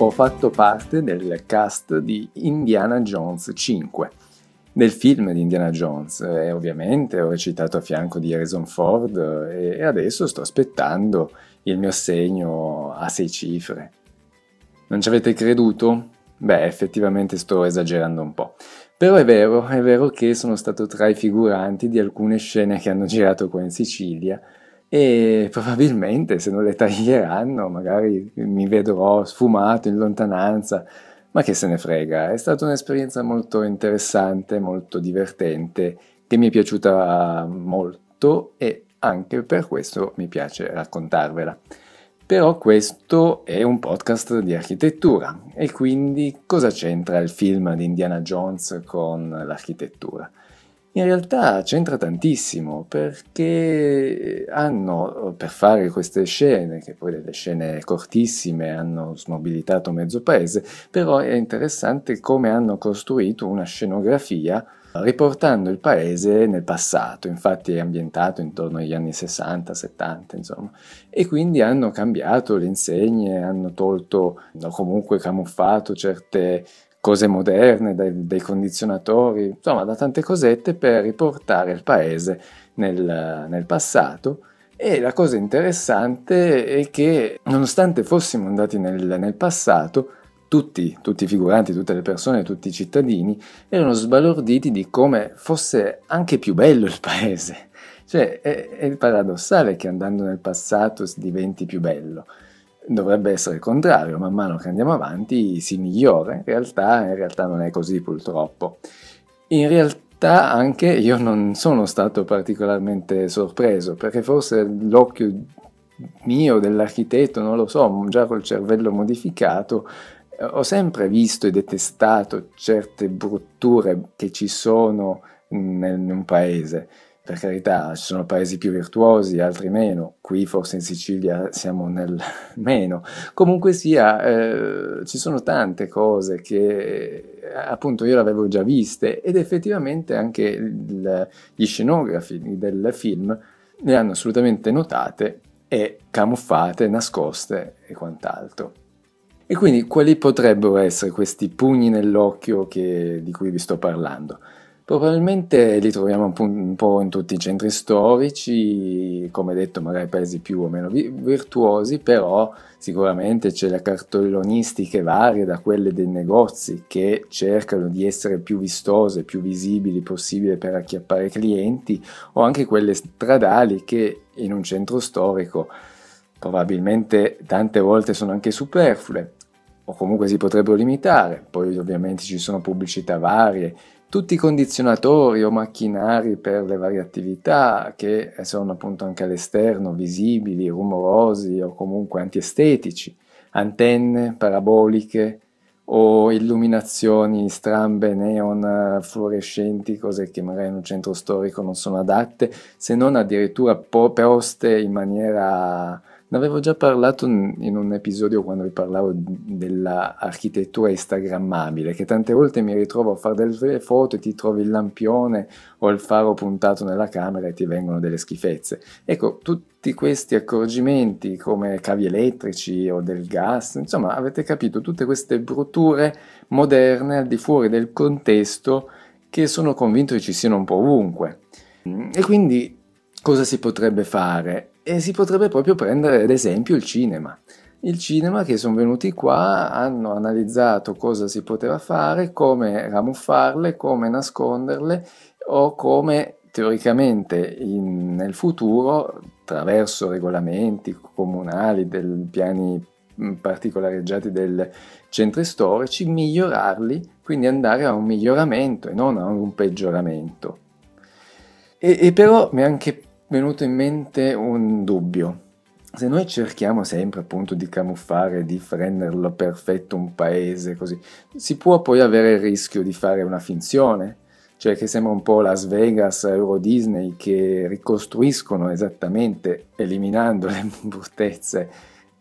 ho fatto parte del cast di Indiana Jones 5 del film di Indiana Jones e ovviamente ho recitato a fianco di Harrison Ford e adesso sto aspettando il mio assegno a sei cifre. Non ci avete creduto? Beh, effettivamente sto esagerando un po'. Però è vero, è vero che sono stato tra i figuranti di alcune scene che hanno girato qua in Sicilia e probabilmente se non le taglieranno magari mi vedrò sfumato in lontananza, ma che se ne frega, è stata un'esperienza molto interessante, molto divertente, che mi è piaciuta molto e anche per questo mi piace raccontarvela. Però questo è un podcast di architettura e quindi cosa c'entra il film di Indiana Jones con l'architettura? In realtà c'entra tantissimo perché hanno, per fare queste scene, che poi delle scene cortissime hanno smobilitato mezzo paese, però è interessante come hanno costruito una scenografia riportando il paese nel passato, infatti è ambientato intorno agli anni 60, 70, insomma, e quindi hanno cambiato le insegne, hanno tolto o comunque camuffato certe cose moderne, dai, dai, condizionatori, insomma da tante cosette per riportare il paese nel, nel passato. E la cosa interessante è che nonostante fossimo andati nel, nel passato, tutti, tutti, i figuranti, tutte le persone, tutti i cittadini erano sbalorditi di come fosse anche più bello il paese. Cioè, è, è paradossale che andando nel passato diventi più bello. Dovrebbe essere il contrario, man mano che andiamo avanti si migliora, in realtà, in realtà non è così purtroppo. In realtà anche io non sono stato particolarmente sorpreso, perché forse l'occhio mio dell'architetto, non lo so, già col cervello modificato, ho sempre visto e detestato certe brutture che ci sono in un paese. Per carità, ci sono paesi più virtuosi, altri meno. Qui forse in Sicilia siamo nel meno. Comunque sia, eh, ci sono tante cose che appunto io l'avevo già viste ed effettivamente anche il, gli scenografi del film le hanno assolutamente notate e camuffate, nascoste e quant'altro. E quindi quali potrebbero essere questi pugni nell'occhio che, di cui vi sto parlando? Probabilmente li troviamo un po' in tutti i centri storici, come detto magari paesi più o meno virtuosi, però sicuramente c'è le cartellonistiche varie da quelle dei negozi che cercano di essere più vistose, più visibili possibile per acchiappare clienti, o anche quelle stradali che in un centro storico probabilmente tante volte sono anche superflue o comunque si potrebbero limitare, poi ovviamente ci sono pubblicità varie, tutti i condizionatori o macchinari per le varie attività che sono appunto anche all'esterno visibili, rumorosi o comunque antiestetici, antenne paraboliche o illuminazioni strambe neon fluorescenti, cose che magari in un centro storico non sono adatte, se non addirittura poste in maniera ne avevo già parlato in un episodio quando vi parlavo dell'architettura instagrammabile, che tante volte mi ritrovo a fare delle foto e ti trovi il lampione o il faro puntato nella camera e ti vengono delle schifezze. Ecco, tutti questi accorgimenti come cavi elettrici o del gas, insomma, avete capito, tutte queste brutture moderne al di fuori del contesto che sono convinto che ci siano un po' ovunque. E quindi cosa si potrebbe fare? E si potrebbe proprio prendere ad esempio il cinema. Il cinema che sono venuti qua, hanno analizzato cosa si poteva fare, come ramuffarle, come nasconderle o come teoricamente in, nel futuro, attraverso regolamenti comunali, del, piani particolareggiati del centri storici, migliorarli, quindi andare a un miglioramento e non a un peggioramento. E, e però mi è anche venuto in mente un dubbio. Se noi cerchiamo sempre appunto di camuffare, di renderlo perfetto un paese così, si può poi avere il rischio di fare una finzione, cioè che sembra un po' Las Vegas, Euro Disney che ricostruiscono esattamente eliminando le bruttezze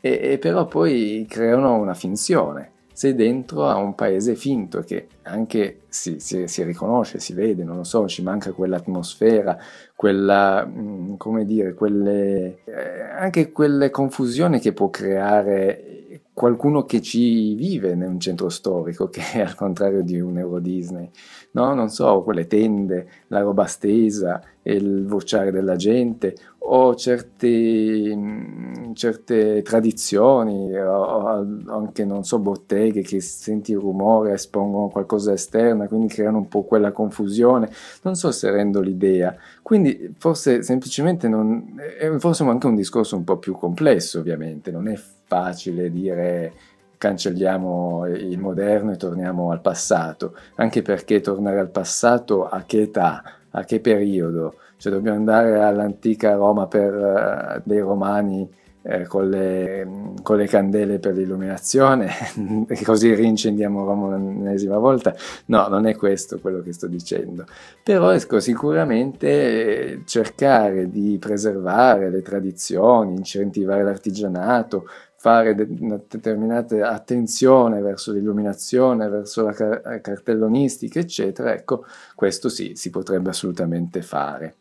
e, e però poi creano una finzione sei dentro a un paese finto che anche si, si, si, riconosce, si vede, non lo so, ci manca quell'atmosfera, quella, mm, come dire, quelle, eh, anche quelle confusioni che può creare qualcuno che ci vive in un centro storico, che è al contrario di un Euro Disney, no? Non so, quelle tende, la roba stesa, il vociare della gente, o certe, mm, certe tradizioni, o anche, non so, botteghe che senti il rumore, espongono qualcosa esterno, quindi creano un po' quella confusione, non so se rendo l'idea. Quindi forse semplicemente non, è forse anche un discorso un po' più complesso, ovviamente, non è facile dire cancelliamo il moderno e torniamo al passato, anche perché tornare al passato a che età, a che periodo? Cioè dobbiamo andare all'antica Roma per uh, dei romani eh, con, le, con, le, candele per l'illuminazione così rincendiamo Roma l'ennesima volta. No, non è questo quello che sto dicendo. Però ecco, sicuramente eh, cercare di preservare le tradizioni, incentivare l'artigianato, fare de- una determinata attenzione verso l'illuminazione, verso la car- cartellonistica, eccetera, ecco, questo sì, si potrebbe assolutamente fare.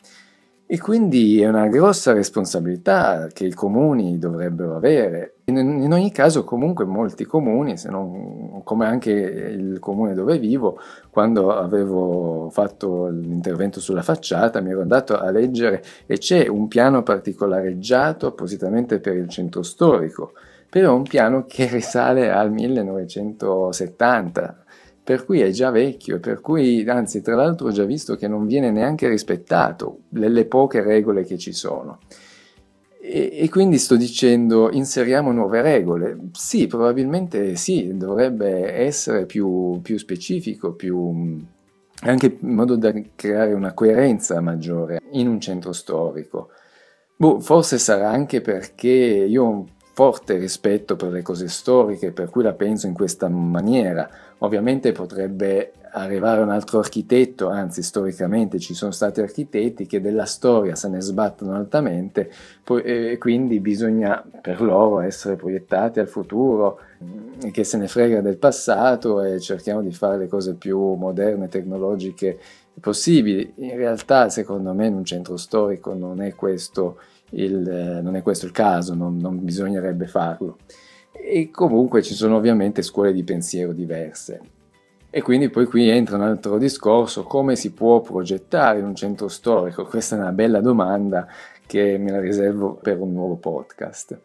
E quindi è una grossa responsabilità che i comuni dovrebbero avere. In, in, ogni caso, comunque, molti comuni, se non, come anche il comune dove vivo, quando avevo fatto l'intervento sulla facciata, mi ero andato a leggere e c'è un piano particolareggiato appositamente per il centro storico, però un piano che risale al 1970 per cui è già vecchio, per cui anzi tra l'altro ho già visto che non viene neanche rispettato nelle poche regole che ci sono. E, e, quindi sto dicendo inseriamo nuove regole. Sì, probabilmente sì, dovrebbe essere più, più specifico, più, anche in modo da creare una coerenza maggiore in un centro storico. Boh, forse sarà anche perché io ho un forte rispetto per le cose storiche, per cui la penso in questa maniera. Ovviamente potrebbe arrivare un altro architetto, anzi storicamente ci sono stati architetti che della storia se ne sbattono altamente e quindi bisogna per loro essere proiettati al futuro e che se ne frega del passato e cerchiamo di fare le cose più moderne, tecnologiche possibili. In realtà secondo me in un centro storico non è questo il, non è questo il caso, non, non bisognerebbe farlo. E comunque ci sono ovviamente scuole di pensiero diverse. E quindi poi qui entra un altro discorso, come si può progettare un centro storico? Questa è una bella domanda che me la riservo per un nuovo podcast.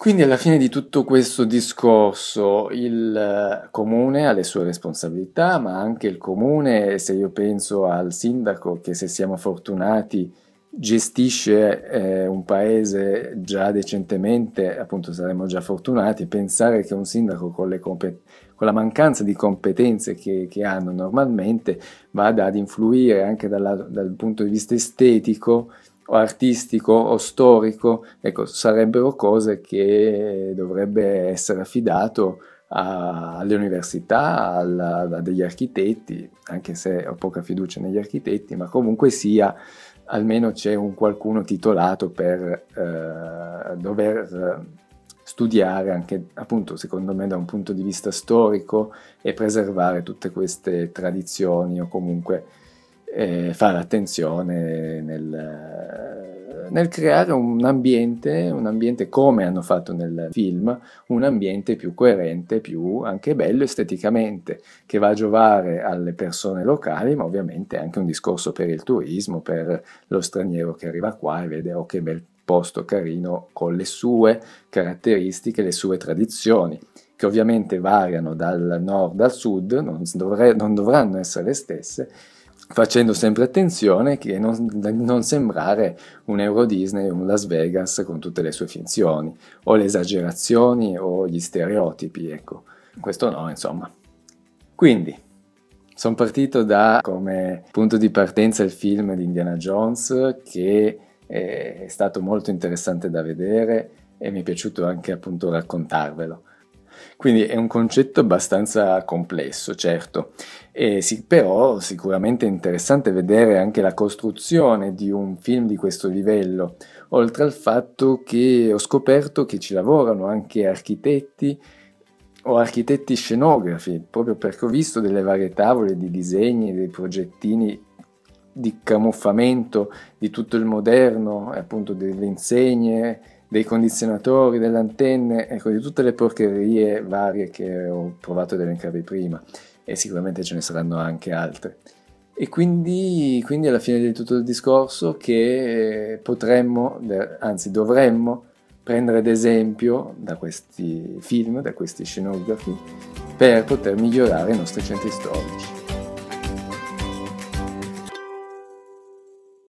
Quindi alla fine di tutto questo discorso il comune ha le sue responsabilità, ma anche il comune, se io penso al sindaco che se siamo fortunati gestisce eh, un paese già decentemente, appunto saremmo già fortunati, pensare che un sindaco con, compet- con la mancanza di competenze che, che, hanno normalmente vada ad influire anche dalla, dal punto di vista estetico o artistico o storico, ecco, sarebbero cose che dovrebbe essere affidato a, alle università, alla, a degli architetti, anche se ho poca fiducia negli architetti, ma comunque sia almeno c'è un qualcuno titolato per eh, dover studiare anche appunto secondo me da un punto di vista storico e preservare tutte queste tradizioni o comunque eh, fare attenzione nel, nel creare un ambiente, un ambiente come hanno fatto nel film, un ambiente più coerente, più anche bello esteticamente, che va a giovare alle persone locali, ma ovviamente anche un discorso per il turismo, per lo straniero che arriva qua e vede oh che bel posto carino con le sue caratteristiche, le sue tradizioni che ovviamente variano dal nord al sud, non, dovre- non dovranno essere le stesse, facendo sempre attenzione che non, non, sembrare un Euro Disney o un Las Vegas con tutte le sue finzioni, o le esagerazioni o gli stereotipi, ecco. Questo no, insomma. Quindi, sono partito da come punto di partenza il film di Indiana Jones, che è stato molto interessante da vedere e mi è piaciuto anche appunto raccontarvelo. Quindi è un concetto abbastanza complesso, certo, sì, però sicuramente è interessante vedere anche la costruzione di un film di questo livello, oltre al fatto che ho scoperto che ci lavorano anche architetti o architetti scenografi, proprio perché ho visto delle varie tavole di disegni, dei progettini di camuffamento di tutto il moderno, appunto delle insegne, dei condizionatori, delle antenne, ecco, di tutte le porcherie varie che ho provato ad elencarvi prima e sicuramente ce ne saranno anche altre. E quindi, quindi alla fine di tutto il discorso che potremmo, anzi dovremmo, prendere ad esempio da questi film, da questi scenografi, per poter migliorare i nostri centri storici.